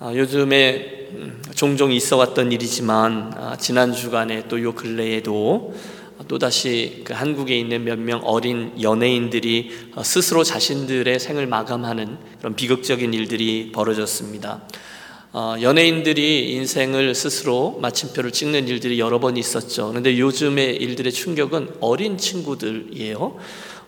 아, 요즘에 음, 종종 있어 왔던 일이지만 아, 지난 주간에 또 요 근래에도 또다시 그 한국에 있는 몇 명 어린 연예인들이 어, 스스로 자신들의 생을 마감하는 그런 비극적인 일들이 벌어졌습니다. 어, 연예인들이 인생을 스스로 마침표를 찍는 일들이 여러 번 있었죠. 그런데 요즘의 일들의 충격은 어린 친구들이에요.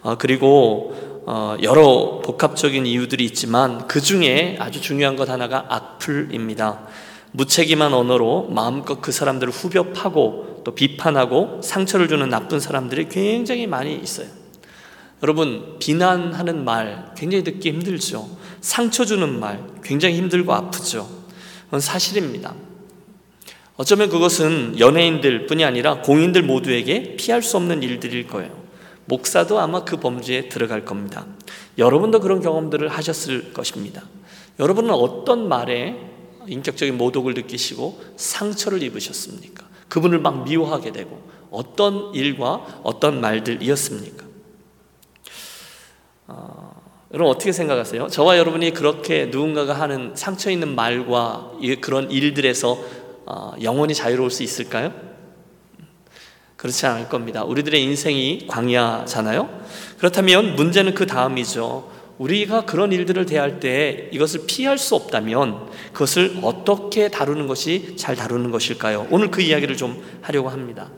어, 그리고 어, 여러 복합적인 이유들이 있지만 그 중에 아주 중요한 것 하나가 악플입니다. 무책임한 언어로 마음껏 그 사람들을 후벼 파고 또 비판하고 상처를 주는 나쁜 사람들이 굉장히 많이 있어요. 여러분, 비난하는 말 굉장히 듣기 힘들죠. 상처 주는 말 굉장히 힘들고 아프죠. 그건 사실입니다. 어쩌면 그것은 연예인들 뿐이 아니라 공인들 모두에게 피할 수 없는 일들일 거예요. 목사도 아마 그 범주에 들어갈 겁니다. 여러분도 그런 경험들을 하셨을 것입니다. 여러분은 어떤 말에 인격적인 모독을 느끼시고 상처를 입으셨습니까? 그분을 막 미워하게 되고 어떤 일과 어떤 말들이었습니까? 어, 여러분 어떻게 생각하세요? 저와 여러분이 그렇게 누군가가 하는 상처 있는 말과 그런 일들에서 어, 영원히 자유로울 수 있을까요? 그렇지 않을 겁니다. 우리들의 인생이 광야잖아요. 그렇다면 문제는 그 다음이죠. 우리가 그런 일들을 대할 때 이것을 피할 수 없다면 그것을 어떻게 다루는 것이 잘 다루는 것일까요? 오늘 그 이야기를 좀 하려고 합니다.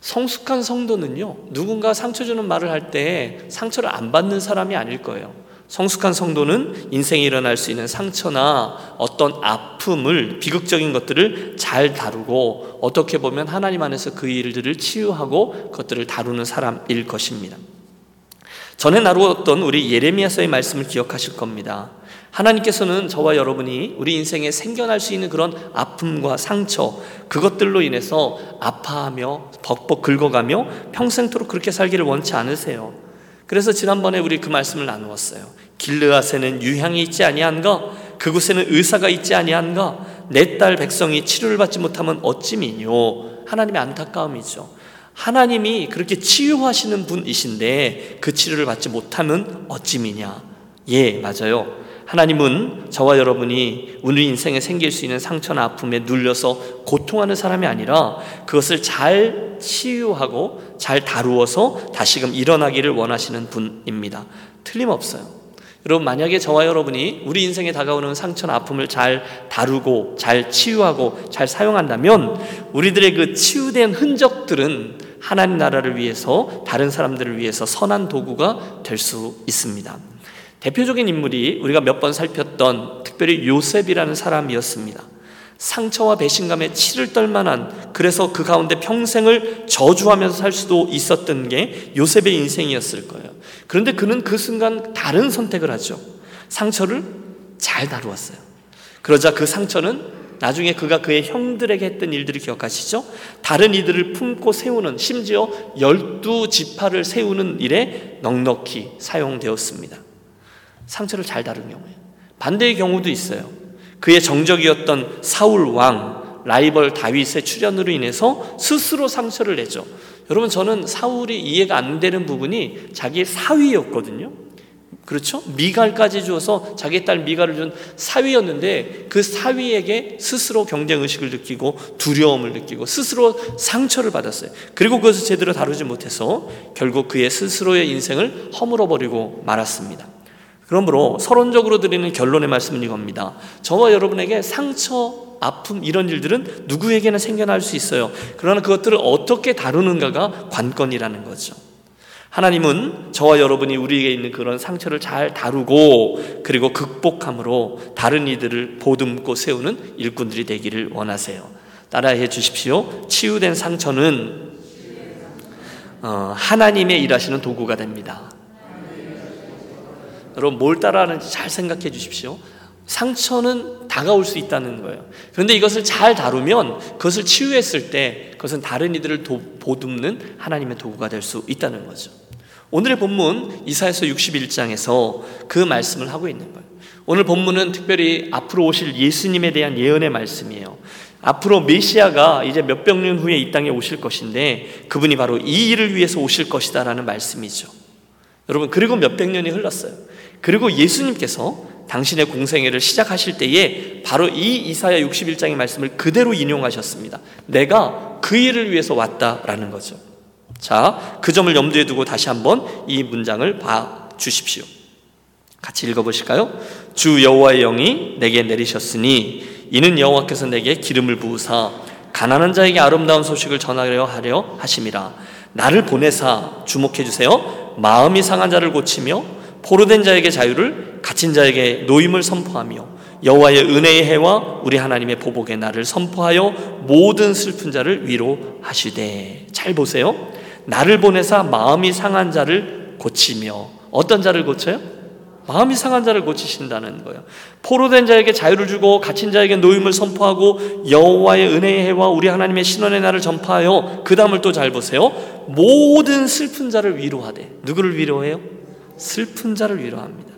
성숙한 성도는요, 누군가 상처 주는 말을 할 때 상처를 안 받는 사람이 아닐 거예요. 성숙한 성도는 인생에 일어날 수 있는 상처나 어떤 아픔을 비극적인 것들을 잘 다루고 어떻게 보면 하나님 안에서 그 일들을 치유하고 그것들을 다루는 사람일 것입니다. 전에 나누었던 우리 예레미야서의 말씀을 기억하실 겁니다. 하나님께서는 저와 여러분이 우리 인생에 생겨날 수 있는 그런 아픔과 상처, 그것들로 인해서 아파하며 벅벅 긁어가며 평생토록 그렇게 살기를 원치 않으세요. 그래서 지난번에 우리 그 말씀을 나누었어요. 길르앗에는 유향이 있지 아니한가? 그곳에는 의사가 있지 아니한가? 내딸 백성이 치료를 받지 못하면 어찌미뇨? 하나님의 안타까움이죠. 하나님이 그렇게 치유하시는 분이신데 그 치료를 받지 못하면 어찌미냐? 예, 맞아요. 하나님은 저와 여러분이 우리 인생에 생길 수 있는 상처나 아픔에 눌려서 고통하는 사람이 아니라 그것을 잘 치유하고 잘 다루어서 다시금 일어나기를 원하시는 분입니다. 틀림없어요. 여러분 만약에 저와 여러분이 우리 인생에 다가오는 상처나 아픔을 잘 다루고 잘 치유하고 잘 사용한다면 우리들의 그 치유된 흔적들은 하나님 나라를 위해서 다른 사람들을 위해서 선한 도구가 될 수 있습니다. 대표적인 인물이 우리가 몇 번 살폈던 특별히 요셉이라는 사람이었습니다. 상처와 배신감에 치를 떨 만한 그래서 그 가운데 평생을 저주하면서 살 수도 있었던 게 요셉의 인생이었을 거예요. 그런데 그는 그 순간 다른 선택을 하죠. 상처를 잘 다루었어요. 그러자 그 상처는 나중에 그가 그의 형들에게 했던 일들을 기억하시죠? 다른 이들을 품고 세우는 심지어 열두 지파를 세우는 일에 넉넉히 사용되었습니다. 상처를 잘 다룬 경우에 반대의 경우도 있어요. 그의 정적이었던 사울 왕 라이벌 다윗의 출현으로 인해서 스스로 상처를 내죠. 여러분 저는 사울이 이해가 안 되는 부분이 자기의 사위였거든요. 그렇죠? 미갈까지 주어서 자기 딸 미갈을 준 사위였는데 그 사위에게 스스로 경쟁 의식을 느끼고 두려움을 느끼고 스스로 상처를 받았어요. 그리고 그것을 제대로 다루지 못해서 결국 그의 스스로의 인생을 허물어 버리고 말았습니다. 그러므로 서론적으로 드리는 결론의 말씀은 이겁니다. 저와 여러분에게 상처 아픔 이런 일들은 누구에게나 생겨날 수 있어요. 그러나 그것들을 어떻게 다루는가가 관건이라는 거죠. 하나님은 저와 여러분이 우리에게 있는 그런 상처를 잘 다루고 그리고 극복함으로 다른 이들을 보듬고 세우는 일꾼들이 되기를 원하세요. 따라해 주십시오. 치유된 상처는 어, 하나님의 일하시는 도구가 됩니다. 여러분 뭘 따라하는지 잘 생각해 주십시오. 상처는 다가올 수 있다는 거예요. 그런데 이것을 잘 다루면 그것을 치유했을 때 그것은 다른 이들을 도, 보듬는 하나님의 도구가 될 수 있다는 거죠. 오늘의 본문 이사에서 61장에서 그 말씀을 하고 있는 거예요. 오늘 본문은 특별히 앞으로 오실 예수님에 대한 예언의 말씀이에요. 앞으로 메시아가 이제 몇 백 년 후에 이 땅에 오실 것인데 그분이 바로 이 일을 위해서 오실 것이다라는 말씀이죠. 여러분 그리고 몇 백 년이 흘렀어요. 그리고 예수님께서 당신의 공생애를 시작하실 때에 바로 이 이사야 61장의 말씀을 그대로 인용하셨습니다. 내가 그 일을 위해서 왔다라는 거죠. 자, 그 점을 염두에 두고 다시 한번 이 문장을 봐 주십시오. 같이 읽어 보실까요? 주 여호와의 영이 내게 내리셨으니 이는 여호와께서 내게 기름을 부으사 가난한 자에게 아름다운 소식을 전하려 하려 하심이라 나를 보내사 주목해 주세요 마음이 상한 자를 고치며 포로된 자에게 자유를 갇힌 자에게 노임을 선포하며 여호와의 은혜의 해와 우리 하나님의 보복의 날을 선포하여 모든 슬픈 자를 위로하시되 잘 보세요 나를 보내사 마음이 상한 자를 고치며 어떤 자를 고쳐요? 마음이 상한 자를 고치신다는 거예요. 포로된 자에게 자유를 주고 갇힌 자에게 노임을 선포하고 여호와의 은혜의 해와 우리 하나님의 신원의 날을 전파하여 그 다음을 또 잘 보세요. 모든 슬픈 자를 위로하되 누구를 위로해요? 슬픈 자를 위로합니다.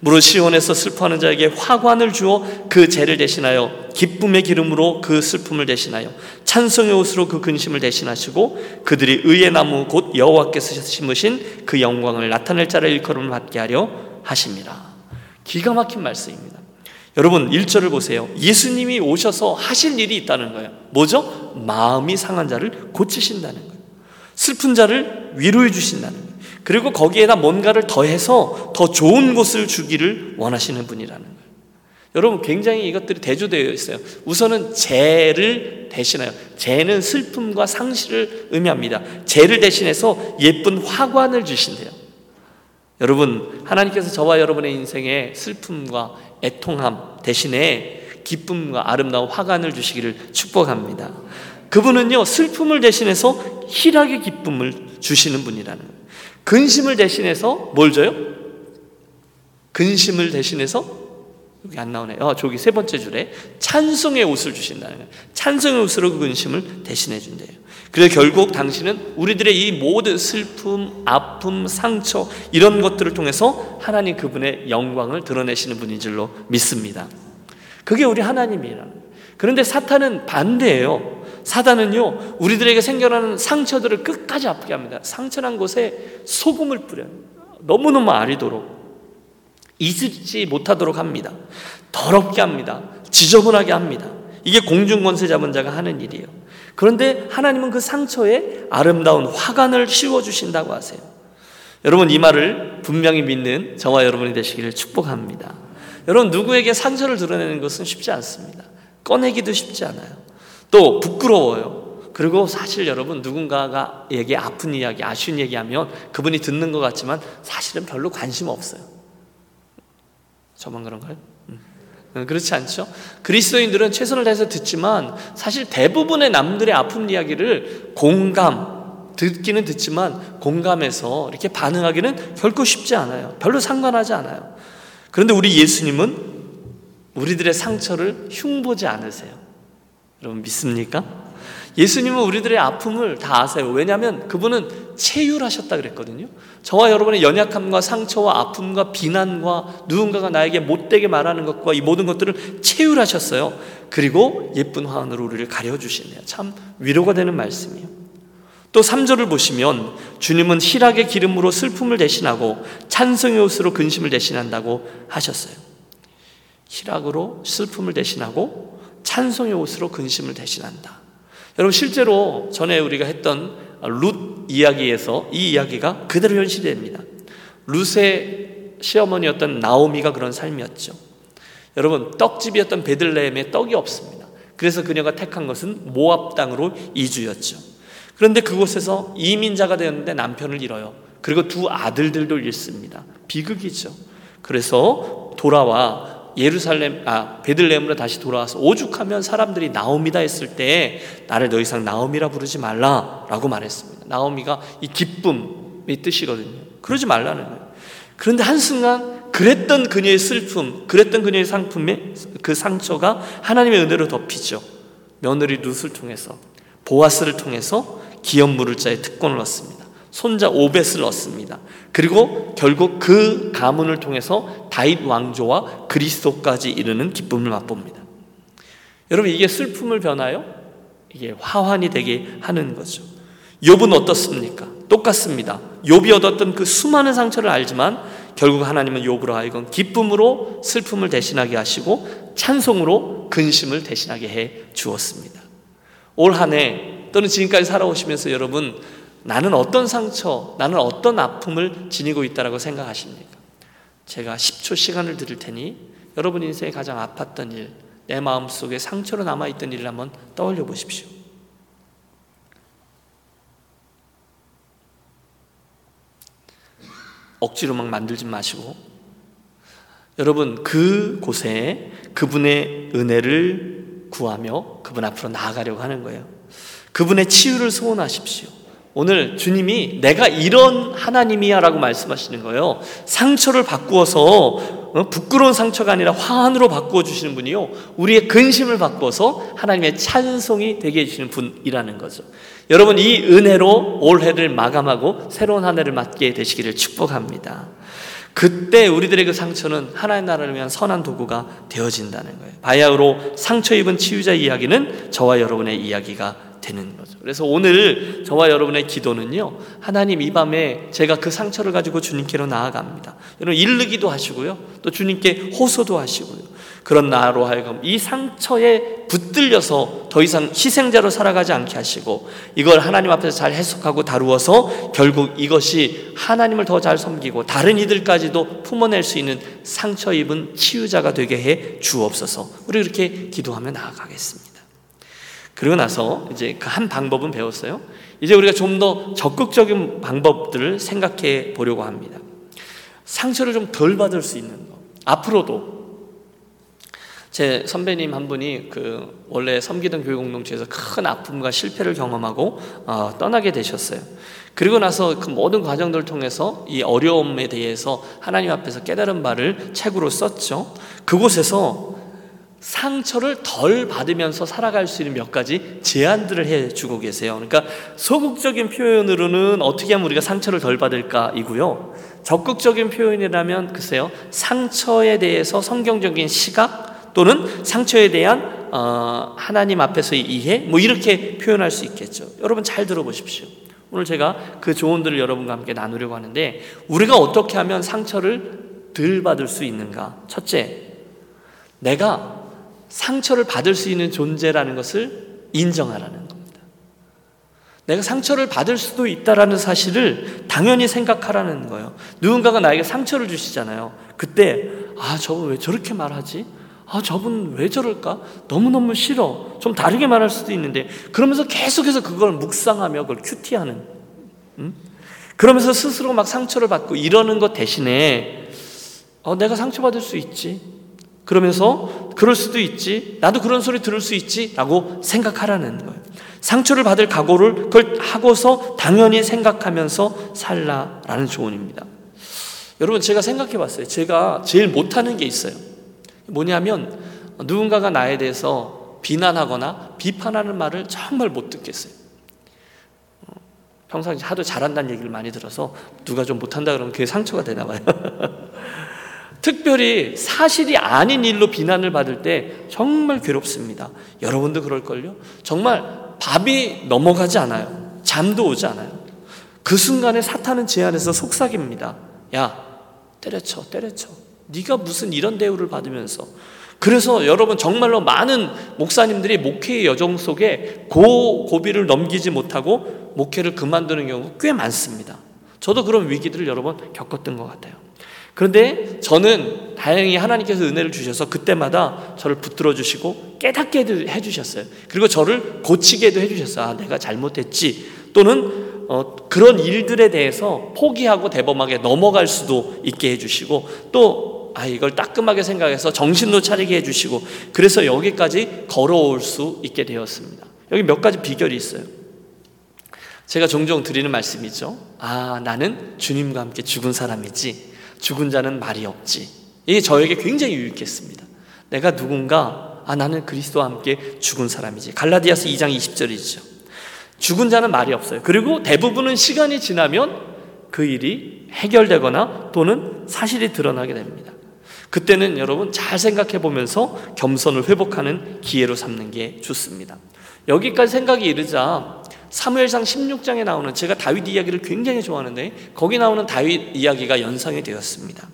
무릇 시온에서 슬퍼하는 자에게 화관을 주어 그 죄를 대신하여 기쁨의 기름으로 그 슬픔을 대신하여 찬송의 옷으로 그 근심을 대신하시고 그들이 의의 나무 곧 여호와께서 심으신 그 영광을 나타낼 자를 일컬음을 받게 하려 하십니다. 기가 막힌 말씀입니다. 여러분 1절을 보세요. 예수님이 오셔서 하실 일이 있다는 거예요. 뭐죠? 마음이 상한 자를 고치신다는 거예요. 슬픈 자를 위로해 주신다는 거예요. 그리고 거기에다 뭔가를 더해서 더 좋은 곳을 주기를 원하시는 분이라는 거예요. 여러분 굉장히 이것들이 대조되어 있어요. 우선은 죄를 대신하여 죄는 슬픔과 상실을 의미합니다. 죄를 대신해서 예쁜 화관을 주신대요. 여러분 하나님께서 저와 여러분의 인생에 슬픔과 애통함 대신에 기쁨과 아름다운 화관을 주시기를 축복합니다. 그분은요 슬픔을 대신해서 희락의 기쁨을 주시는 분이라는 거예요. 근심을 대신해서 뭘 줘요? 근심을 대신해서 여기 안 나오네요. 어, 저기 세 번째 줄에 찬송의 옷을 주신다는 거예요. 찬송의 옷으로 그 근심을 대신해 준대요. 그래서 결국 당신은 우리들의 이 모든 슬픔, 아픔, 상처 이런 것들을 통해서 하나님 그분의 영광을 드러내시는 분인 줄로 믿습니다. 그게 우리 하나님이라는 거예요. 그런데 사탄은 반대예요. 사단은요, 우리들에게 생겨나는 상처들을 끝까지 아프게 합니다. 상처난 곳에 소금을 뿌려요. 너무너무 아리도록. 잊지 못하도록 합니다. 더럽게 합니다. 지저분하게 합니다. 이게 공중권세 잡은 자가 하는 일이에요. 그런데 하나님은 그 상처에 아름다운 화관을 씌워주신다고 하세요. 여러분, 이 말을 분명히 믿는 저와 여러분이 되시기를 축복합니다. 여러분, 누구에게 상처를 드러내는 것은 쉽지 않습니다. 꺼내기도 쉽지 않아요. 또 부끄러워요. 그리고 사실 여러분 누군가가 얘기 아픈 이야기, 아쉬운 얘기하면 그분이 듣는 것 같지만 사실은 별로 관심 없어요. 저만 그런가요? 음. 그렇지 않죠? 그리스도인들은 최선을 다해서 듣지만 사실 대부분의 남들의 아픈 이야기를 공감, 듣기는 듣지만 공감해서 이렇게 반응하기는 결코 쉽지 않아요. 별로 상관하지 않아요. 그런데 우리 예수님은 우리들의 상처를 흉보지 않으세요. 여러분 믿습니까? 예수님은 우리들의 아픔을 다 아세요. 왜냐하면 그분은 체휼하셨다 그랬거든요. 저와 여러분의 연약함과 상처와 아픔과 비난과 누군가가 나에게 못되게 말하는 것과 이 모든 것들을 체휼하셨어요. 그리고 예쁜 화환으로 우리를 가려주시네요. 참 위로가 되는 말씀이에요. 또 3절을 보시면 주님은 희락의 기름으로 슬픔을 대신하고 찬성의 옷으로 근심을 대신한다고 하셨어요. 희락으로 슬픔을 대신하고 찬송의 옷으로 근심을 대신한다. 여러분 실제로 전에 우리가 했던 룻 이야기에서 이 이야기가 그대로 현실됩니다. 룻의 시어머니였던 나오미가 그런 삶이었죠. 여러분 떡집이었던 베들레헴에 떡이 없습니다. 그래서 그녀가 택한 것은 모압 땅으로 이주였죠. 그런데 그곳에서 이민자가 되었는데 남편을 잃어요. 그리고 두 아들들도 잃습니다. 비극이죠. 그래서 돌아와 예루살렘 아 베들레헴으로 다시 돌아와서 오죽하면 사람들이 나오미다 했을 때 나를 더 이상 나오미라 부르지 말라라고 말했습니다. 나오미가 이 기쁨의 뜻이거든요. 그러지 말라는 거예요. 그런데 한순간 그랬던 그녀의 슬픔, 그랬던 그녀의 상품의 그 상처가 하나님의 은혜로 덮이죠. 며느리 룻을 통해서 보아스를 통해서 기업 물을 자의 특권을 얻습니다. 손자 오벳을 얻습니다. 그리고 결국 그 가문을 통해서 다윗 왕조와 그리스도까지 이르는 기쁨을 맛봅니다. 여러분 이게 슬픔을 변하여 이게 화환이 되게 하는 거죠. 욥은 어떻습니까? 똑같습니다. 욥이 얻었던 그 수많은 상처를 알지만 결국 하나님은 욥으로 하여금 기쁨으로 슬픔을 대신하게 하시고 찬송으로 근심을 대신하게 해 주었습니다. 올 한해 또는 지금까지 살아오시면서 여러분 나는 어떤 상처, 나는 어떤 아픔을 지니고 있다라고 생각하십니까? 제가 10초 시간을 드릴 테니 여러분 인생에 가장 아팠던 일, 내 마음속에 상처로 남아 있던 일을 한번 떠올려 보십시오. 억지로 막 만들지 마시고 여러분 그 곳에 그분의 은혜를 구하며 그분 앞으로 나아가려고 하는 거예요. 그분의 치유를 소원하십시오. 오늘 주님이 내가 이런 하나님이야 라고 말씀하시는 거예요. 상처를 바꾸어서 어, 부끄러운 상처가 아니라 화환으로 바꾸어 주시는 분이요. 우리의 근심을 바꾸어서 하나님의 찬송이 되게 해주시는 분이라는 거죠. 여러분 이 은혜로 올해를 마감하고 새로운 한 해를 맞게 되시기를 축복합니다. 그때 우리들의 그 상처는 하나의 나라를 위한 선한 도구가 되어진다는 거예요. 바야흐로 상처 입은 치유자 이야기는 저와 여러분의 이야기가 되는 거죠. 그래서 오늘 저와 여러분의 기도는요, 하나님 이 밤에 제가 그 상처를 가지고 주님께로 나아갑니다. 여러분, 일르기도 하시고요, 또 주님께 호소도 하시고요. 그런 나로 하여금 이 상처에 붙들려서 더 이상 희생자로 살아가지 않게 하시고 이걸 하나님 앞에서 잘 해석하고 다루어서 결국 이것이 하나님을 더 잘 섬기고 다른 이들까지도 품어낼 수 있는 상처 입은 치유자가 되게 해 주옵소서. 우리 그렇게 기도하며 나아가겠습니다. 그리고 나서 이제 그 한 방법은 배웠어요. 이제 우리가 좀 더 적극적인 방법들을 생각해 보려고 합니다. 상처를 좀 덜 받을 수 있는 거. 앞으로도 제 선배님 한 분이 그 원래 섬기던 교회 공동체에서 큰 아픔과 실패를 경험하고 어, 떠나게 되셨어요. 그리고 나서 그 모든 과정들을 통해서 이 어려움에 대해서 하나님 앞에서 깨달은 바를 책으로 썼죠. 그곳에서 상처를 덜 받으면서 살아갈 수 있는 몇 가지 제안들을 해 주고 계세요. 그러니까 소극적인 표현으로는 어떻게 하면 우리가 상처를 덜 받을까이고요. 적극적인 표현이라면 글쎄요. 상처에 대해서 성경적인 시각 또는 상처에 대한 어, 하나님 앞에서의 이해 뭐 이렇게 표현할 수 있겠죠. 여러분 잘 들어보십시오. 오늘 제가 그 조언들을 여러분과 함께 나누려고 하는데 우리가 어떻게 하면 상처를 덜 받을 수 있는가? 첫째, 내가 상처를 받을 수 있는 존재라는 것을 인정하라는 겁니다. 내가 상처를 받을 수도 있다라는 사실을 당연히 생각하라는 거예요. 누군가가 나에게 상처를 주시잖아요. 그때 아 저분 왜 저렇게 말하지? 아 저분 왜 저럴까? 너무너무 싫어. 좀 다르게 말할 수도 있는데 그러면서 계속해서 그걸 묵상하며 그걸 큐티하는 음? 그러면서 스스로 막 상처를 받고 이러는 것 대신에 어, 내가 상처받을 수 있지. 그러면서 그럴 수도 있지. 나도 그런 소리 들을 수 있지. 라고 생각하라는 거예요. 상처를 받을 각오를 그걸 하고서 당연히 생각하면서 살라라는 조언입니다. 여러분, 제가 생각해 봤어요. 제가 제일 못하는 게 있어요. 뭐냐면, 누군가가 나에 대해서 비난하거나 비판하는 말을 정말 못 듣겠어요. 평상시 하도 잘한다는 얘기를 많이 들어서 누가 좀 못한다 그러면 그게 상처가 되나 봐요. 특별히 사실이 아닌 일로 비난을 받을 때 정말 괴롭습니다. 여러분도 그럴걸요? 정말 밥이 넘어가지 않아요. 잠도 오지 않아요. 그 순간에 사탄은 제 안에서 속삭입니다. 야, 때려쳐, 때려쳐. 네가 무슨 이런 대우를 받으면서 그래서 여러분 정말로 많은 목사님들이 목회의 여정 속에 고 고비를 넘기지 못하고 목회를 그만두는 경우 꽤 많습니다. 저도 그런 위기들을 여러 번 겪었던 것 같아요. 그런데 저는 다행히 하나님께서 은혜를 주셔서 그때마다 저를 붙들어 주시고 깨닫게 해 주셨어요. 그리고 저를 고치게도 해 주셨어요. 아, 내가 잘못했지. 또는 어, 그런 일들에 대해서 포기하고 대범하게 넘어갈 수도 있게 해 주시고 또 아, 이걸 따끔하게 생각해서 정신도 차리게 해 주시고 그래서 여기까지 걸어올 수 있게 되었습니다. 여기 몇 가지 비결이 있어요. 제가 종종 드리는 말씀이죠. 아, 나는 주님과 함께 죽은 사람이지. 죽은 자는 말이 없지. 이게 저에게 굉장히 유익했습니다. 내가 누군가, 아, 나는 그리스도와 함께 죽은 사람이지. 갈라디아스 2장 20절이죠. 죽은 자는 말이 없어요. 그리고 대부분은 시간이 지나면 그 일이 해결되거나 또는 사실이 드러나게 됩니다. 그때는 여러분 잘 생각해 보면서 겸손을 회복하는 기회로 삼는 게 좋습니다. 여기까지 생각이 이르자 사무엘상 16장에 나오는 제가 다윗 이야기를 굉장히 좋아하는데 거기 나오는 다윗 이야기가 연상이 되었습니다.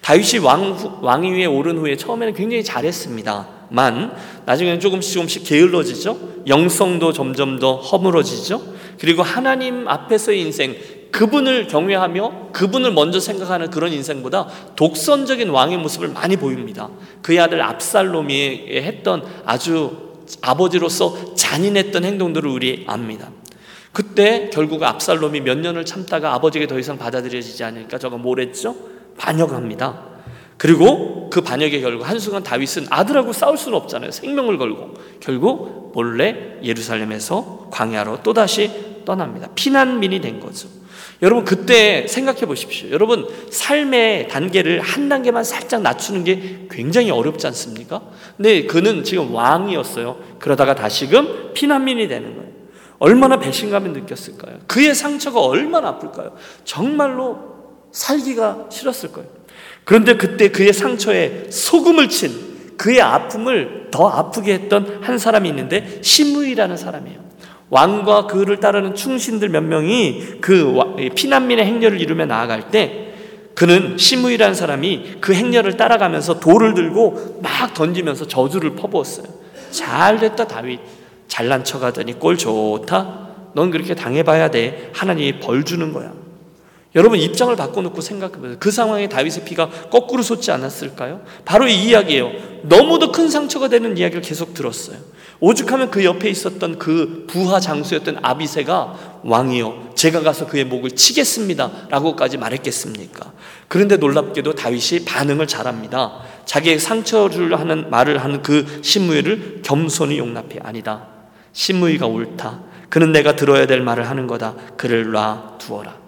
다윗이 왕, 왕위 위에 오른 후에 처음에는 굉장히 잘했습니다만 나중에는 조금씩 조금씩 게을러지죠. 영성도 점점 더 허물어지죠. 그리고 하나님 앞에서의 인생, 그분을 경외하며 그분을 먼저 생각하는 그런 인생보다 독선적인 왕의 모습을 많이 보입니다. 그의 아들 압살롬이 했던 아주 아버지로서 잔인했던 행동들을 우리 압니다. 그때 결국 압살롬이 몇 년을 참다가 아버지에게 더 이상 받아들여지지 않으니까 저가 뭘 했죠? 반역합니다. 그리고 그 반역의 결과 한순간 다윗은 아들하고 싸울 수는 없잖아요. 생명을 걸고 결국 몰래 예루살렘에서 광야로 또다시 떠납니다. 피난민이 된 거죠. 여러분 그때 생각해 보십시오. 여러분 삶의 단계를 한 단계만 살짝 낮추는 게 굉장히 어렵지 않습니까? 근데 그는 지금 왕이었어요. 그러다가 다시금 피난민이 되는 거예요. 얼마나 배신감을 느꼈을까요? 그의 상처가 얼마나 아플까요? 정말로 살기가 싫었을 거예요. 그런데 그때 그의 상처에 소금을 친 그의 아픔을 더 아프게 했던 한 사람이 있는데 시므이라는 사람이에요. 왕과 그를 따르는 충신들 몇 명이 그 피난민의 행렬을 이루며 나아갈 때 그는 시므이라는 사람이 그 행렬을 따라가면서 돌을 들고 막 던지면서 저주를 퍼부었어요. 잘 됐다 다윗. 잘난 척하더니 꼴 좋다. 넌 그렇게 당해봐야 돼. 하나님이 벌 주는 거야. 여러분 입장을 바꿔놓고 생각해보세요. 그 상황에 다윗의 피가 거꾸로 솟지 않았을까요? 바로 이 이야기예요. 너무도 큰 상처가 되는 이야기를 계속 들었어요. 오죽하면 그 옆에 있었던 그 부하 장수였던 아비세가 왕이요. 제가 가서 그의 목을 치겠습니다. 라고까지 말했겠습니까? 그런데 놀랍게도 다윗이 반응을 잘합니다. 자기의 상처를 하는 말을 하는 그 신무이를 겸손히 용납해. 아니다. 신무이가 옳다. 그는 내가 들어야 될 말을 하는 거다. 그를 놔 두어라.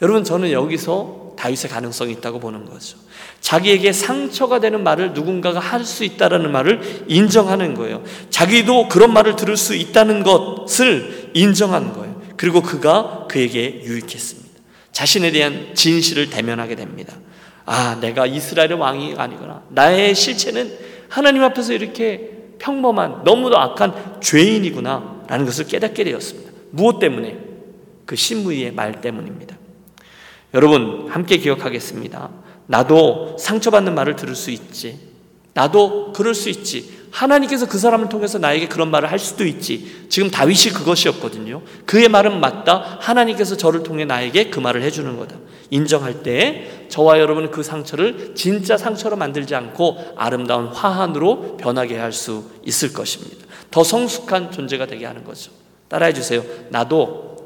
여러분 저는 여기서 다윗의 가능성이 있다고 보는 거죠. 자기에게 상처가 되는 말을 누군가가 할 수 있다라는 말을 인정하는 거예요. 자기도 그런 말을 들을 수 있다는 것을 인정한 거예요. 그리고 그가 그에게 유익했습니다. 자신에 대한 진실을 대면하게 됩니다. 아, 내가 이스라엘의 왕이 아니구나. 나의 실체는 하나님 앞에서 이렇게 평범한 너무도 악한 죄인이구나. 라는 것을 깨닫게 되었습니다. 무엇 때문에? 그 신무의 말 때문입니다. 여러분, 함께 기억하겠습니다. 나도 상처받는 말을 들을 수 있지. 나도 그럴 수 있지. 하나님께서 그 사람을 통해서 나에게 그런 말을 할 수도 있지. 지금 다윗이 그것이었거든요. 그의 말은 맞다. 하나님께서 저를 통해 나에게 그 말을 해주는 거다. 인정할 때 저와 여러분은 그 상처를 진짜 상처로 만들지 않고 아름다운 화환으로 변하게 할 수 있을 것입니다. 더 성숙한 존재가 되게 하는 거죠. 따라해 주세요. 나도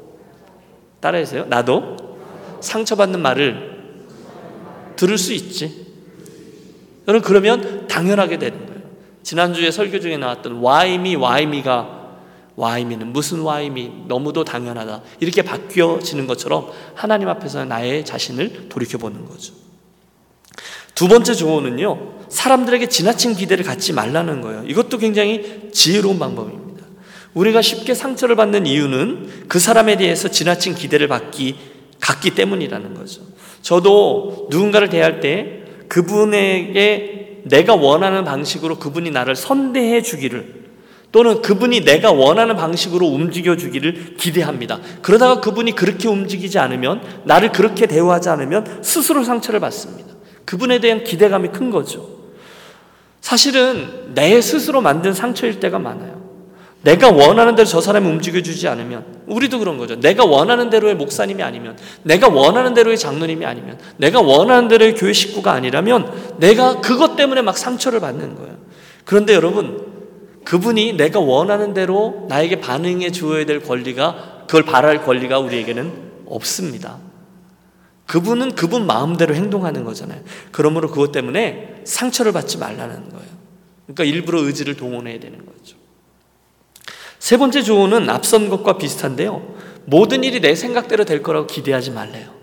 따라해 주세요. 나도 상처받는 말을 들을 수 있지. 여러분 그러면 당연하게 되는 거예요. 지난주에 설교 중에 나왔던 와이미 와이미가 와이미는 무슨 와이미 너무도 당연하다 이렇게 바뀌어지는 것처럼 하나님 앞에서 나의 자신을 돌이켜 보는 거죠. 두 번째 조언은요 사람들에게 지나친 기대를 갖지 말라는 거예요. 이것도 굉장히 지혜로운 방법입니다. 우리가 쉽게 상처를 받는 이유는 그 사람에 대해서 지나친 기대를 받기 갖기 때문이라는 거죠. 저도 누군가를 대할 때 그분에게 내가 원하는 방식으로 그분이 나를 선대해 주기를 또는 그분이 내가 원하는 방식으로 움직여 주기를 기대합니다. 그러다가 그분이 그렇게 움직이지 않으면 나를 그렇게 대우하지 않으면 스스로 상처를 받습니다. 그분에 대한 기대감이 큰 거죠. 사실은 내 스스로 만든 상처일 때가 많아요. 내가 원하는 대로 저 사람이 움직여주지 않으면 우리도 그런 거죠. 내가 원하는 대로의 목사님이 아니면 내가 원하는 대로의 장로님이 아니면 내가 원하는 대로의 교회 식구가 아니라면 내가 그것 때문에 막 상처를 받는 거예요. 그런데 여러분 그분이 내가 원하는 대로 나에게 반응해 주어야 될 권리가 그걸 바랄 권리가 우리에게는 없습니다. 그분은 그분 마음대로 행동하는 거잖아요. 그러므로 그것 때문에 상처를 받지 말라는 거예요. 그러니까 일부러 의지를 동원해야 되는 거죠. 세 번째 조언은 앞선 것과 비슷한데요. 모든 일이 내 생각대로 될 거라고 기대하지 말래요.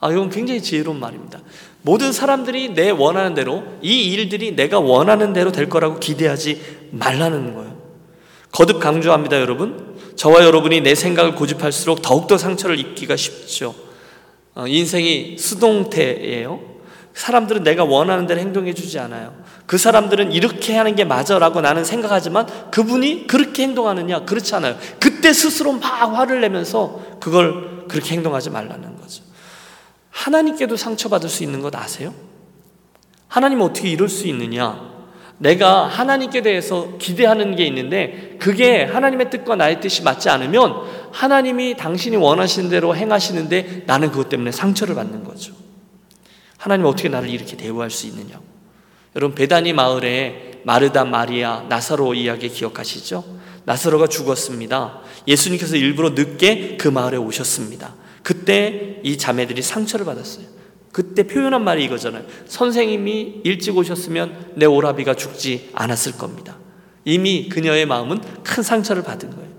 아, 이건 굉장히 지혜로운 말입니다. 모든 사람들이 내 원하는 대로, 이 일들이 내가 원하는 대로 될 거라고 기대하지 말라는 거예요. 거듭 강조합니다, 여러분. 저와 여러분이 내 생각을 고집할수록 더욱더 상처를 입기가 쉽죠. 어, 인생이 수동태예요. 사람들은 내가 원하는 대로 행동해 주지 않아요. 그 사람들은 이렇게 하는 게 맞아라고 나는 생각하지만 그분이 그렇게 행동하느냐? 그렇지 않아요. 그때 스스로 막 화를 내면서 그걸 그렇게 행동하지 말라는 거죠. 하나님께도 상처받을 수 있는 것 아세요? 하나님 어떻게 이럴 수 있느냐? 내가 하나님께 대해서 기대하는 게 있는데 그게 하나님의 뜻과 나의 뜻이 맞지 않으면 하나님이 당신이 원하시는 대로 행하시는데 나는 그것 때문에 상처를 받는 거죠. 하나님 어떻게 나를 이렇게 대우할 수 있느냐? 여러분 베다니 마을에 마르다 마리아 나사로 이야기 기억하시죠? 나사로가 죽었습니다. 예수님께서 일부러 늦게 그 마을에 오셨습니다. 그때 이 자매들이 상처를 받았어요. 그때 표현한 말이 이거잖아요. 선생님이 일찍 오셨으면 내 오라비가 죽지 않았을 겁니다. 이미 그녀의 마음은 큰 상처를 받은 거예요.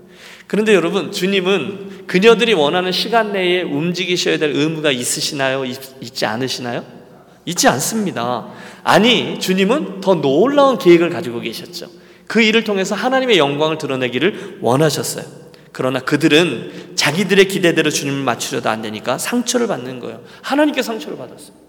그런데 여러분, 주님은 그녀들이 원하는 시간 내에 움직이셔야 될 의무가 있으시나요? 있, 지 않으시나요? 있지 않습니다. 아니, 주님은 더 놀라운 계획을 가지고 계셨죠. 그 일을 통해서 하나님의 영광을 드러내기를 원하셨어요. 그러나 그들은 자기들의 기대대로 주님을 맞추려도 안 되니까 상처를 받는 거예요. 하나님께 상처를 받았어요.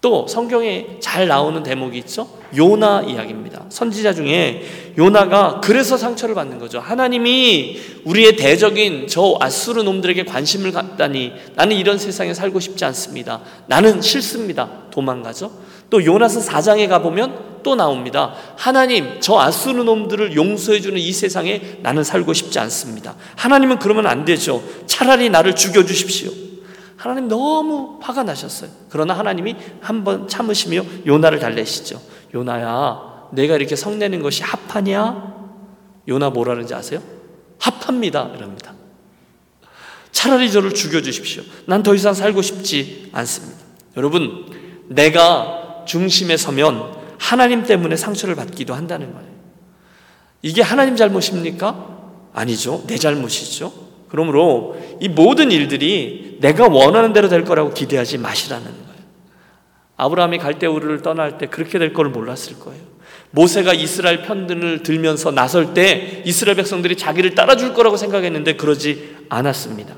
또 성경에 잘 나오는 대목이 있죠. 요나 이야기입니다. 선지자 중에 요나가 그래서 상처를 받는 거죠. 하나님이 우리의 대적인 저 아수르 놈들에게 관심을 갖다니 나는 이런 세상에 살고 싶지 않습니다. 나는 싫습니다. 도망가죠. 또 요나서 4장에 가보면 또 나옵니다. 하나님, 저 아수르 놈들을 용서해주는 이 세상에 나는 살고 싶지 않습니다. 하나님은 그러면 안 되죠. 차라리 나를 죽여주십시오. 하나님 너무 화가 나셨어요. 그러나 하나님이 한번 참으시며 요나를 달래시죠. 요나야, 내가 이렇게 성내는 것이 합하냐? 요나 뭐라는지 아세요? 합합니다. 이럽니다. 차라리 저를 죽여주십시오. 난 더 이상 살고 싶지 않습니다. 여러분, 내가 중심에 서면 하나님 때문에 상처를 받기도 한다는 거예요. 이게 하나님 잘못입니까? 아니죠. 내 잘못이죠. 그러므로 이 모든 일들이 내가 원하는 대로 될 거라고 기대하지 마시라는 거예요. 아브라함이 갈대우르를 떠날 때 그렇게 될 걸 몰랐을 거예요. 모세가 이스라엘 편들을 들면서 나설 때 이스라엘 백성들이 자기를 따라줄 거라고 생각했는데 그러지 않았습니다.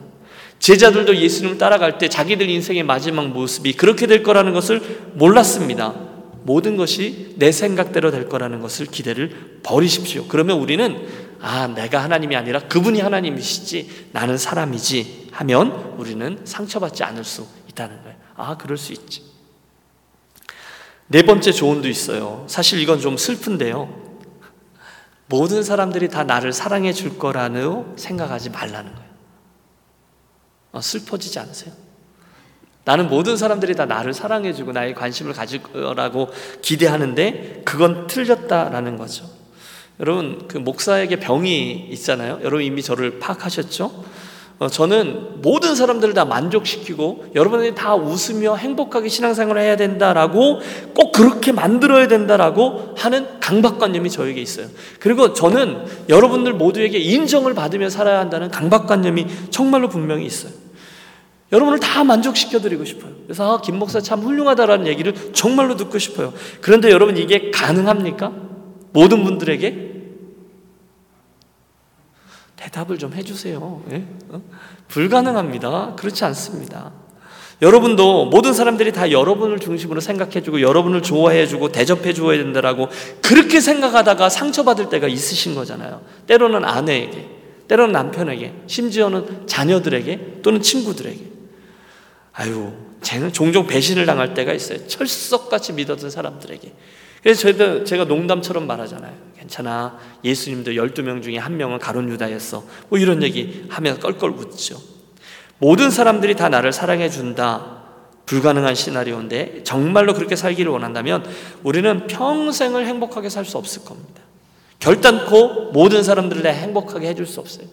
제자들도 예수님을 따라갈 때 자기들 인생의 마지막 모습이 그렇게 될 거라는 것을 몰랐습니다. 모든 것이 내 생각대로 될 거라는 것을 기대를 버리십시오. 그러면 우리는 아, 내가 하나님이 아니라 그분이 하나님이시지 나는 사람이지 하면 우리는 상처받지 않을 수 있다는 거예요. 아, 그럴 수 있지. 네 번째 조언도 있어요. 사실 이건 좀 슬픈데요. 모든 사람들이 다 나를 사랑해 줄 거라는 생각하지 말라는 거예요. 어, 슬퍼지지 않으세요? 나는 모든 사람들이 다 나를 사랑해주고 나의 관심을 가질 거라고 기대하는데 그건 틀렸다라는 거죠. 여러분 그 목사에게 병이 있잖아요. 여러분 이미 저를 파악하셨죠? 어, 저는 모든 사람들을 다 만족시키고 여러분들이 다 웃으며 행복하게 신앙생활을 해야 된다라고 꼭 그렇게 만들어야 된다라고 하는 강박관념이 저에게 있어요. 그리고 저는 여러분들 모두에게 인정을 받으며 살아야 한다는 강박관념이 정말로 분명히 있어요. 여러분을 다 만족시켜드리고 싶어요. 그래서 아, 김 목사 참 훌륭하다라는 얘기를 정말로 듣고 싶어요. 그런데 여러분 이게 가능합니까? 모든 분들에게? 대답을 좀 해주세요. 예? 어? 불가능합니다. 그렇지 않습니다. 여러분도 모든 사람들이 다 여러분을 중심으로 생각해주고 여러분을 좋아해주고 대접해주어야 된다라고 그렇게 생각하다가 상처받을 때가 있으신 거잖아요. 때로는 아내에게, 때로는 남편에게, 심지어는 자녀들에게 또는 친구들에게. 아유, 쟤는 종종 배신을 당할 때가 있어요. 철석같이 믿었던 사람들에게. 그래서 제가 농담처럼 말하잖아요. 괜찮아. 예수님도 12명 중에 한 명은 가론 유다였어. 뭐 이런 얘기 하면서 껄껄 웃죠. 모든 사람들이 다 나를 사랑해 준다. 불가능한 시나리오인데 정말로 그렇게 살기를 원한다면 우리는 평생을 행복하게 살 수 없을 겁니다. 결단코 모든 사람들을 행복하게 해줄 수 없어요.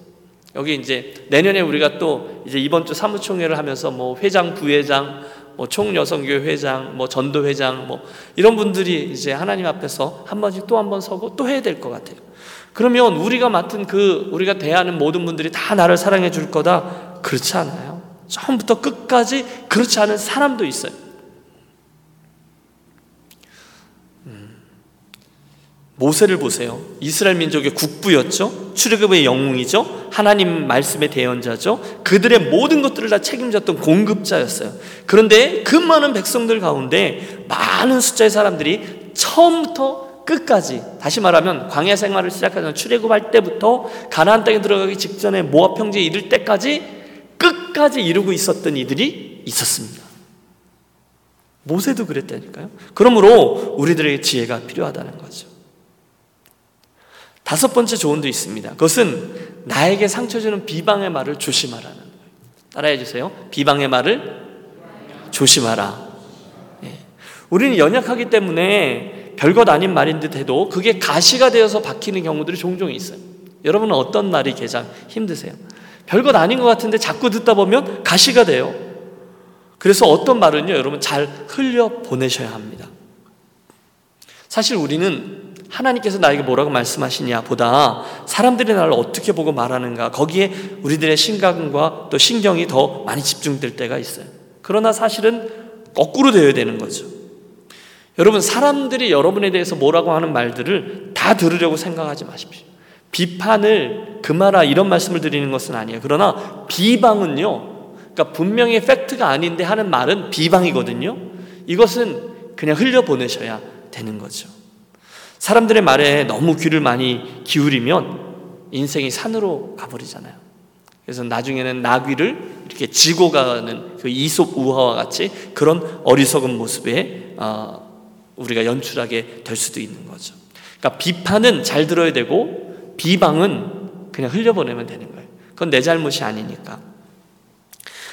여기 이제 내년에 우리가 또 이제 이번 주 사무총회를 하면서 뭐 회장, 부회장, 뭐 총여성교회 회장, 뭐 전도회장, 뭐 이런 분들이 이제 하나님 앞에서 한 번씩 또 한 번 서고 또 해야 될 것 같아요. 그러면 우리가 맡은 그 우리가 대하는 모든 분들이 다 나를 사랑해 줄 거다? 그렇지 않아요. 처음부터 끝까지 그렇지 않은 사람도 있어요. 모세를 보세요. 이스라엘 민족의 국부였죠. 출애굽의 영웅이죠. 하나님 말씀의 대언자죠. 그들의 모든 것들을 다 책임졌던 공급자였어요. 그런데 그 많은 백성들 가운데 많은 숫자의 사람들이 처음부터 끝까지 다시 말하면 광야 생활을 시작하는 출애굽할 때부터 가나안 땅에 들어가기 직전에 모압 평지에 이를 때까지 끝까지 이루고 있었던 이들이 있었습니다. 모세도 그랬다니까요. 그러므로 우리들에게 지혜가 필요하다는 거죠. 다섯 번째 조언도 있습니다. 그것은 나에게 상처 주는 비방의 말을 조심하라는 거예요. 따라해 주세요. 비방의 말을 조심하라. 예. 우리는 연약하기 때문에 별것 아닌 말인 듯 해도 그게 가시가 되어서 박히는 경우들이 종종 있어요. 여러분은 어떤 말이 가장 힘드세요? 별것 아닌 것 같은데 자꾸 듣다 보면 가시가 돼요. 그래서 어떤 말은요, 여러분 잘 흘려 보내셔야 합니다. 사실 우리는 하나님께서 나에게 뭐라고 말씀하시냐 보다 사람들이 나를 어떻게 보고 말하는가 거기에 우리들의 신감과 또 신경이 더 많이 집중될 때가 있어요. 그러나 사실은 거꾸로 되어야 되는 거죠. 여러분 사람들이 여러분에 대해서 뭐라고 하는 말들을 다 들으려고 생각하지 마십시오. 비판을 금하라 이런 말씀을 드리는 것은 아니에요. 그러나 비방은요. 그러니까 분명히 팩트가 아닌데 하는 말은 비방이거든요. 이것은 그냥 흘려 보내셔야 되는 거죠. 사람들의 말에 너무 귀를 많이 기울이면 인생이 산으로 가버리잖아요. 그래서 나중에는 나귀를 이렇게 지고 가는 그 이솝 우화와 같이 그런 어리석은 모습에 어, 우리가 연출하게 될 수도 있는 거죠. 그러니까 비판은 잘 들어야 되고 비방은 그냥 흘려보내면 되는 거예요. 그건 내 잘못이 아니니까.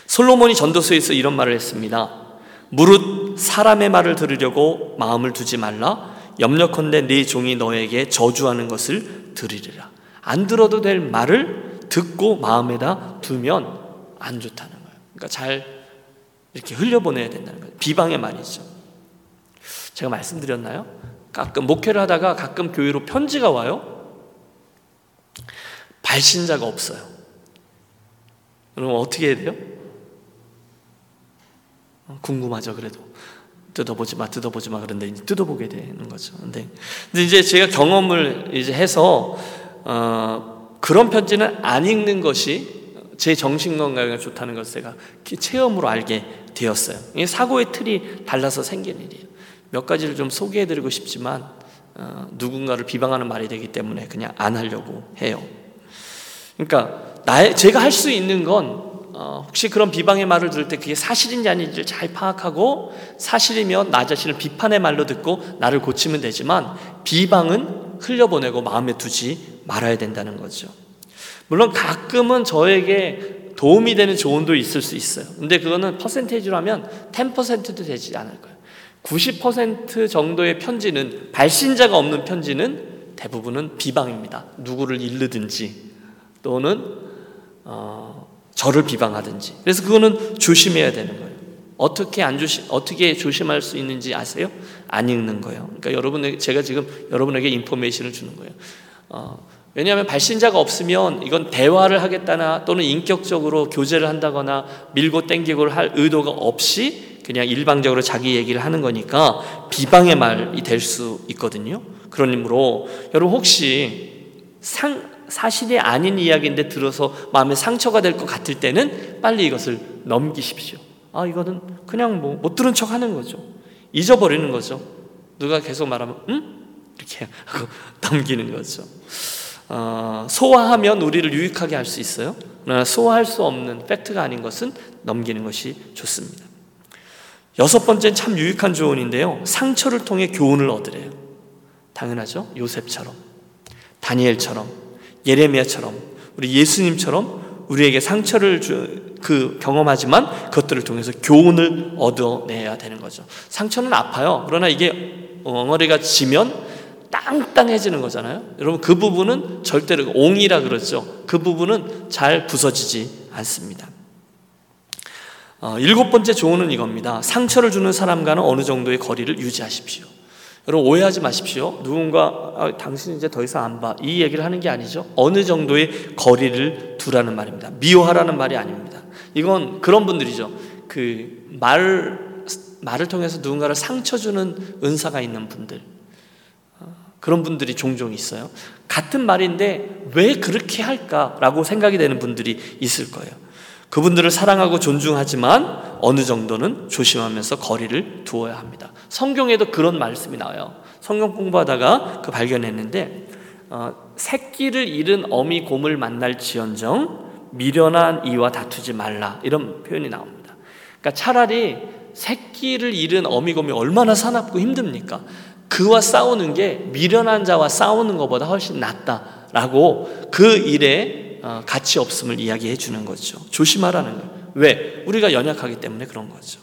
솔로몬이 전도서에서 이런 말을 했습니다. 무릇 사람의 말을 들으려고 마음을 두지 말라. 염려컨대 네 종이 너에게 저주하는 것을 들으리라. 안 들어도 될 말을 듣고 마음에다 두면 안 좋다는 거예요. 그러니까 잘 이렇게 흘려보내야 된다는 거예요. 비방의 말이죠. 제가 말씀드렸나요? 가끔 목회를 하다가 가끔 교회로 편지가 와요. 발신자가 없어요. 그럼 어떻게 해야 돼요? 궁금하죠, 그래도. 뜯어보지 마, 뜯어보지 마. 그런데 이제 뜯어보게 되는 거죠. 근데, 근데 이제 제가 경험을 이제 해서, 어, 그런 편지는 안 읽는 것이 제 정신 건강에 좋다는 것을 제가 체험으로 알게 되었어요. 사고의 틀이 달라서 생긴 일이에요. 몇 가지를 좀 소개해드리고 싶지만, 어, 누군가를 비방하는 말이 되기 때문에 그냥 안 하려고 해요. 그러니까, 나 제가 할 수 있는 건 어, 혹시 그런 비방의 말을 들을 때 그게 사실인지 아닌지를 잘 파악하고 사실이면 나 자신을 비판의 말로 듣고 나를 고치면 되지만 비방은 흘려보내고 마음에 두지 말아야 된다는 거죠. 물론 가끔은 저에게 도움이 되는 조언도 있을 수 있어요. 근데 그거는 퍼센테이지로 하면 10%도 되지 않을 거예요. 90% 정도의 편지는 발신자가 없는 편지는 대부분은 비방입니다. 누구를 잃르든지 또는 어, 저를 비방하든지. 그래서 그거는 조심해야 되는 거예요. 어떻게 안 조심, 어떻게 조심할 수 있는지 아세요? 안 읽는 거예요. 그러니까 여러분에게, 제가 지금 여러분에게 인포메이션을 주는 거예요. 어, 왜냐하면 발신자가 없으면 이건 대화를 하겠다나 또는 인격적으로 교제를 한다거나 밀고 땡기고 할 의도가 없이 그냥 일방적으로 자기 얘기를 하는 거니까 비방의 말이 될 수 있거든요. 그런 이므로 여러분 혹시 상, 사실이 아닌 이야기인데 들어서 마음에 상처가 될 것 같을 때는 빨리 이것을 넘기십시오. 아, 이거는 그냥 뭐 못 들은 척 하는 거죠. 잊어버리는 거죠. 누가 계속 말하면, 응? 이렇게 하고 넘기는 거죠. 어, 소화하면 우리를 유익하게 할 수 있어요. 그러나 소화할 수 없는 팩트가 아닌 것은 넘기는 것이 좋습니다. 여섯 번째는 참 유익한 조언인데요. 상처를 통해 교훈을 얻으래요. 당연하죠. 요셉처럼, 다니엘처럼, 예레미야처럼 우리 예수님처럼 우리에게 상처를 주, 그 경험하지만 그것들을 통해서 교훈을 얻어내야 되는 거죠. 상처는 아파요. 그러나 이게 엉어리가 지면 땅땅해지는 거잖아요. 여러분 그 부분은 절대로 옹이라 그러죠. 그 부분은 잘 부서지지 않습니다. 어, 일곱 번째 조언은 이겁니다. 상처를 주는 사람과는 어느 정도의 거리를 유지하십시오. 여러분 오해하지 마십시오. 누군가 아, 당신 이제 더 이상 안 봐. 이 얘기를 하는 게 아니죠. 어느 정도의 거리를 두라는 말입니다. 미워하라는 말이 아닙니다. 이건 그런 분들이죠. 그 말, 말을 통해서 누군가를 상처 주는 은사가 있는 분들. 어, 그런 분들이 종종 있어요. 같은 말인데 왜 그렇게 할까라고 생각이 되는 분들이 있을 거예요. 그분들을 사랑하고 존중하지만 어느 정도는 조심하면서 거리를 두어야 합니다. 성경에도 그런 말씀이 나와요. 성경 공부하다가 그 발견했는데 어, 새끼를 잃은 어미 곰을 만날 지언정 미련한 이와 다투지 말라 이런 표현이 나옵니다. 그러니까 차라리 새끼를 잃은 어미 곰이 얼마나 사납고 힘듭니까? 그와 싸우는 게 미련한 자와 싸우는 것보다 훨씬 낫다라고 그 일에 어, 가치 없음을 이야기해 주는 거죠. 조심하라는 거예요. 왜? 우리가 연약하기 때문에 그런 거죠.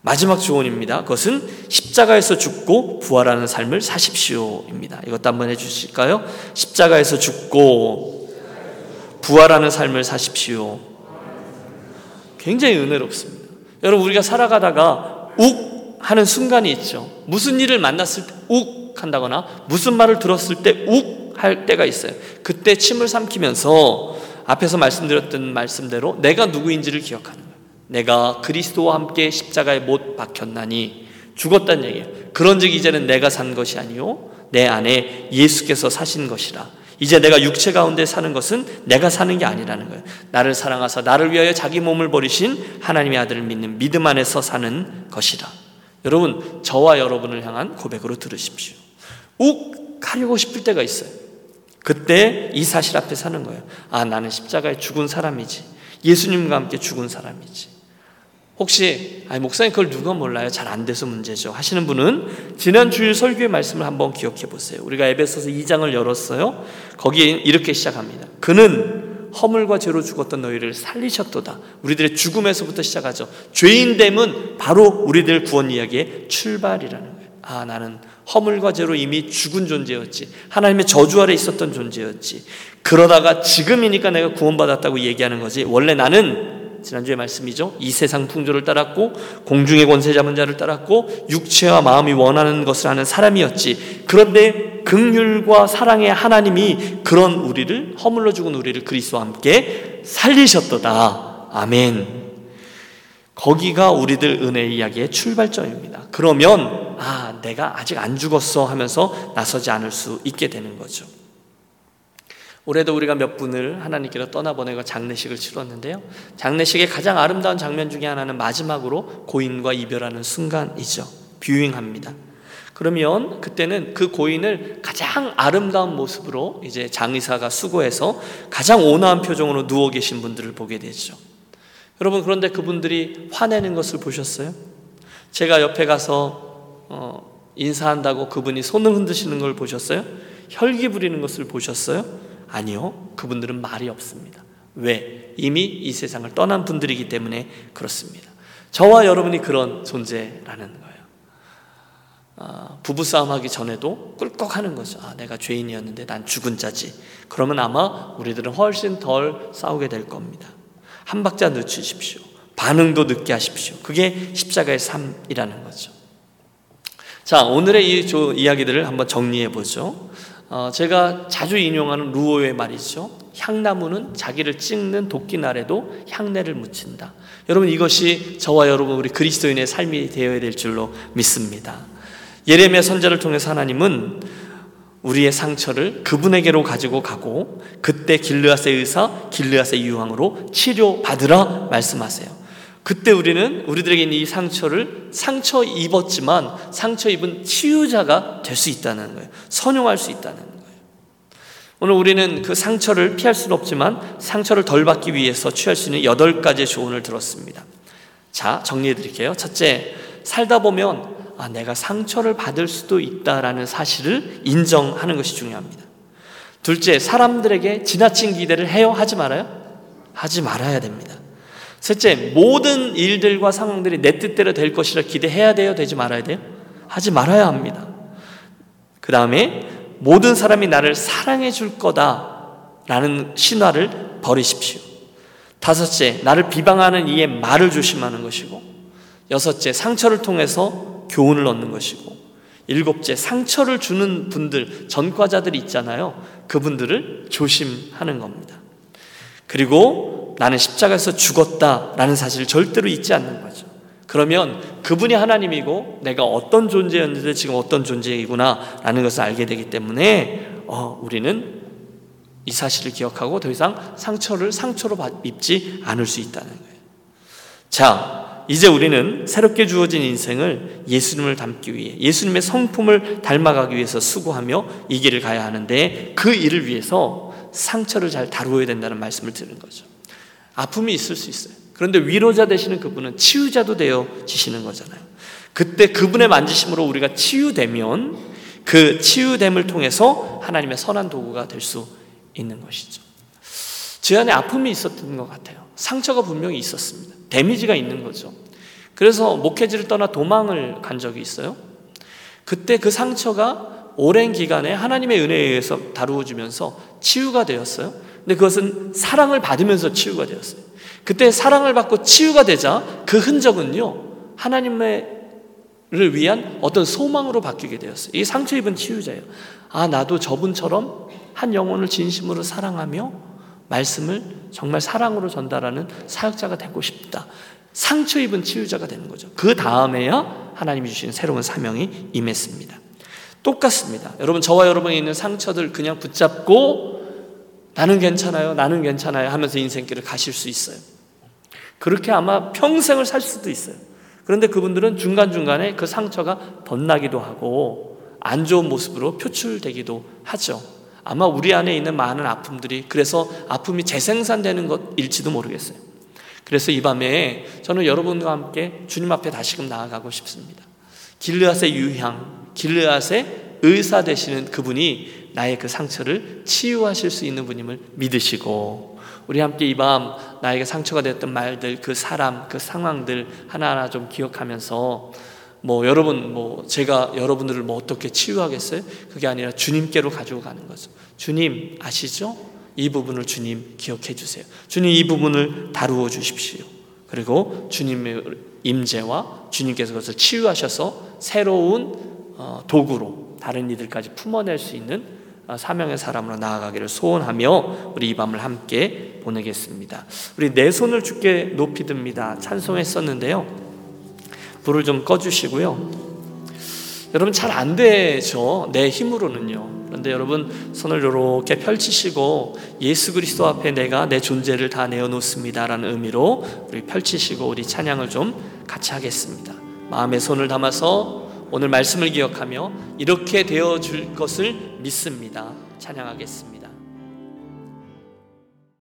마지막 조언입니다. 그것은 십자가에서 죽고 부활하는 삶을 사십시오입니다. 이것도 한번 해주실까요? 십자가에서 죽고 부활하는 삶을 사십시오. 굉장히 은혜롭습니다. 여러분 우리가 살아가다가 욱 하는 순간이 있죠. 무슨 일을 만났을 때 욱 한다거나 무슨 말을 들었을 때욱 할 때가 있어요. 그때 침을 삼키면서 앞에서 말씀드렸던 말씀대로 내가 누구인지를 기억하는 거예요. 내가 그리스도와 함께 십자가에 못 박혔나니 죽었단 얘기예요. 그런즉 이제는 내가 산 것이 아니요 내 안에 예수께서 사신 것이라. 이제 내가 육체 가운데 사는 것은 내가 사는 게 아니라는 거예요. 나를 사랑하사 나를 위하여 자기 몸을 버리신 하나님의 아들을 믿는 믿음 안에서 사는 것이라. 여러분, 저와 여러분을 향한 고백으로 들으십시오. 욱 가려고 싶을 때가 있어요. 그때 이 사실 앞에 사는 거예요. 아, 나는 십자가에 죽은 사람이지. 예수님과 함께 죽은 사람이지. 혹시 아니 목사님 그걸 누가 몰라요? 잘 안 돼서 문제죠. 하시는 분은 지난 주일 설교의 말씀을 한번 기억해 보세요. 우리가 에베소서 2장을 열었어요. 거기에 이렇게 시작합니다. 그는 허물과 죄로 죽었던 너희를 살리셨도다. 우리들의 죽음에서부터 시작하죠. 죄인 됨은 바로 우리들 구원 이야기의 출발이라는 거예요. 아, 나는 허물과 죄로 이미 죽은 존재였지. 하나님의 저주 아래 있었던 존재였지. 그러다가 지금이니까 내가 구원받았다고 얘기하는 거지. 원래 나는 지난주에 말씀이죠. 이 세상 풍조를 따랐고 공중의 권세 잡은 자를 따랐고 육체와 마음이 원하는 것을 하는 사람이었지. 그런데 극률과 사랑의 하나님이 그런 우리를 허물러 죽은 우리를 그리스도와 함께 살리셨도다. 아멘. 거기가 우리들 은혜 이야기의 출발점입니다. 그러면 아, 내가 아직 안 죽었어 하면서 나서지 않을 수 있게 되는 거죠. 올해도 우리가 몇 분을 하나님께로 떠나보내고 장례식을 치렀는데요. 장례식의 가장 아름다운 장면 중에 하나는 마지막으로 고인과 이별하는 순간이죠. 뷰잉합니다. 그러면 그때는 그 고인을 가장 아름다운 모습으로 이제 장의사가 수고해서 가장 온화한 표정으로 누워 계신 분들을 보게 되죠. 여러분 그런데 그분들이 화내는 것을 보셨어요? 제가 옆에 가서 어, 인사한다고 그분이 손을 흔드시는 걸 보셨어요? 혈기 부리는 것을 보셨어요? 아니요. 그분들은 말이 없습니다. 왜? 이미 이 세상을 떠난 분들이기 때문에 그렇습니다. 저와 여러분이 그런 존재라는 거예요. 아, 부부싸움 하기 전에도 꿀꺽 하는 거죠. 아, 내가 죄인이었는데 난 죽은 자지. 그러면 아마 우리들은 훨씬 덜 싸우게 될 겁니다. 한 박자 늦추십시오. 반응도 늦게 하십시오. 그게 십자가의 삶이라는 거죠. 자, 오늘의 이 이야기들을 한번 정리해 보죠. 어, 제가 자주 인용하는 루오의 말이죠. 향나무는 자기를 찍는 도끼날에도 향내를 묻힌다. 여러분 이것이 저와 여러분 우리 그리스도인의 삶이 되어야 될 줄로 믿습니다. 예레미야 선자를 통해서 하나님은 우리의 상처를 그분에게로 가지고 가고 그때 길르앗의 의사 길르앗의 유황으로 치료받으라 말씀하세요. 그때 우리는 우리들에게 있는 이 상처를 상처 입었지만 상처 입은 치유자가 될 수 있다는 거예요. 선용할 수 있다는 거예요. 오늘 우리는 그 상처를 피할 수는 없지만 상처를 덜 받기 위해서 취할 수 있는 여덟 가지의 조언을 들었습니다. 자, 정리해 드릴게요. 첫째, 살다 보면 아, 내가 상처를 받을 수도 있다라는 사실을 인정하는 것이 중요합니다. 둘째, 사람들에게 지나친 기대를 해요? 하지 말아요? 하지 말아야 됩니다. 셋째, 모든 일들과 상황들이 내 뜻대로 될 것이라 기대해야 돼요? 되지 말아야 돼요? 하지 말아야 합니다. 그 다음에 모든 사람이 나를 사랑해 줄 거다라는 신화를 버리십시오. 다섯째, 나를 비방하는 이의 말을 조심하는 것이고, 여섯째, 상처를 통해서 교훈을 얻는 것이고, 일곱째, 상처를 주는 분들, 전과자들 있잖아요. 그분들을 조심하는 겁니다. 그리고 나는 십자가에서 죽었다라는 사실을 절대로 잊지 않는 거죠. 그러면 그분이 하나님이고 내가 어떤 존재였는데 지금 어떤 존재이구나라는 것을 알게 되기 때문에 어, 우리는 이 사실을 기억하고 더 이상 상처를 상처로 입지 않을 수 있다는 거예요. 자, 이제 우리는 새롭게 주어진 인생을 예수님을 닮기 위해 예수님의 성품을 닮아가기 위해서 수고하며 이 길을 가야 하는데 그 일을 위해서 상처를 잘 다루어야 된다는 말씀을 드는 거죠. 아픔이 있을 수 있어요. 그런데 위로자 되시는 그분은 치유자도 되어 지시는 거잖아요. 그때 그분의 만지심으로 우리가 치유되면 그 치유됨을 통해서 하나님의 선한 도구가 될 수 있는 것이죠. 제 안에 아픔이 있었던 것 같아요. 상처가 분명히 있었습니다. 데미지가 있는 거죠. 그래서 목회지를 떠나 도망을 간 적이 있어요. 그때 그 상처가 오랜 기간에 하나님의 은혜에 의해서 다루어지면서 치유가 되었어요. 근데 그것은 사랑을 받으면서 치유가 되었어요. 그때 사랑을 받고 치유가 되자 그 흔적은요, 하나님의 를 위한 어떤 소망으로 바뀌게 되었어요. 이 상처 입은 치유자예요. 아, 나도 저분처럼 한 영혼을 진심으로 사랑하며 말씀을 정말 사랑으로 전달하는 사역자가 되고 싶다. 상처 입은 치유자가 되는 거죠. 그 다음에야 하나님이 주신 새로운 사명이 임했습니다. 똑같습니다. 여러분, 저와 여러분이 있는 상처들 그냥 붙잡고 나는 괜찮아요, 나는 괜찮아요 하면서 인생길을 가실 수 있어요. 그렇게 아마 평생을 살 수도 있어요. 그런데 그분들은 중간중간에 그 상처가 덧나기도 하고 안 좋은 모습으로 표출되기도 하죠. 아마 우리 안에 있는 많은 아픔들이 그래서 아픔이 재생산되는 것일지도 모르겠어요. 그래서 이 밤에 저는 여러분과 함께 주님 앞에 다시금 나아가고 싶습니다. 길르앗의 유향, 길르앗의 의사 되시는 그분이 나의 그 상처를 치유하실 수 있는 분임을 믿으시고 우리 함께 이 밤 나에게 상처가 됐던 말들, 그 사람, 그 상황들 하나하나 좀 기억하면서 뭐 여러분 뭐 제가 여러분들을 뭐 어떻게 치유하겠어요? 그게 아니라 주님께로 가지고 가는 거죠. 주님 아시죠? 이 부분을 주님 기억해 주세요. 주님 이 부분을 다루어 주십시오. 그리고 주님의 임재와 주님께서 그것을 치유하셔서 새로운 어, 도구로 다른 이들까지 품어낼 수 있는 어, 사명의 사람으로 나아가기를 소원하며 우리 이 밤을 함께 보내겠습니다. 우리 내 손을 주께 높이 듭니다. 찬송했었는데요. 불을 좀 꺼주시고요. 여러분 잘 안 되죠. 내 힘으로는요. 그런데 여러분 손을 이렇게 펼치시고 예수 그리스도 앞에 내가 내 존재를 다 내어놓습니다라는 의미로 우리 펼치시고 우리 찬양을 좀 같이 하겠습니다. 마음에 손을 담아서 오늘 말씀을 기억하며 이렇게 되어 줄 것을 믿습니다. 찬양하겠습니다.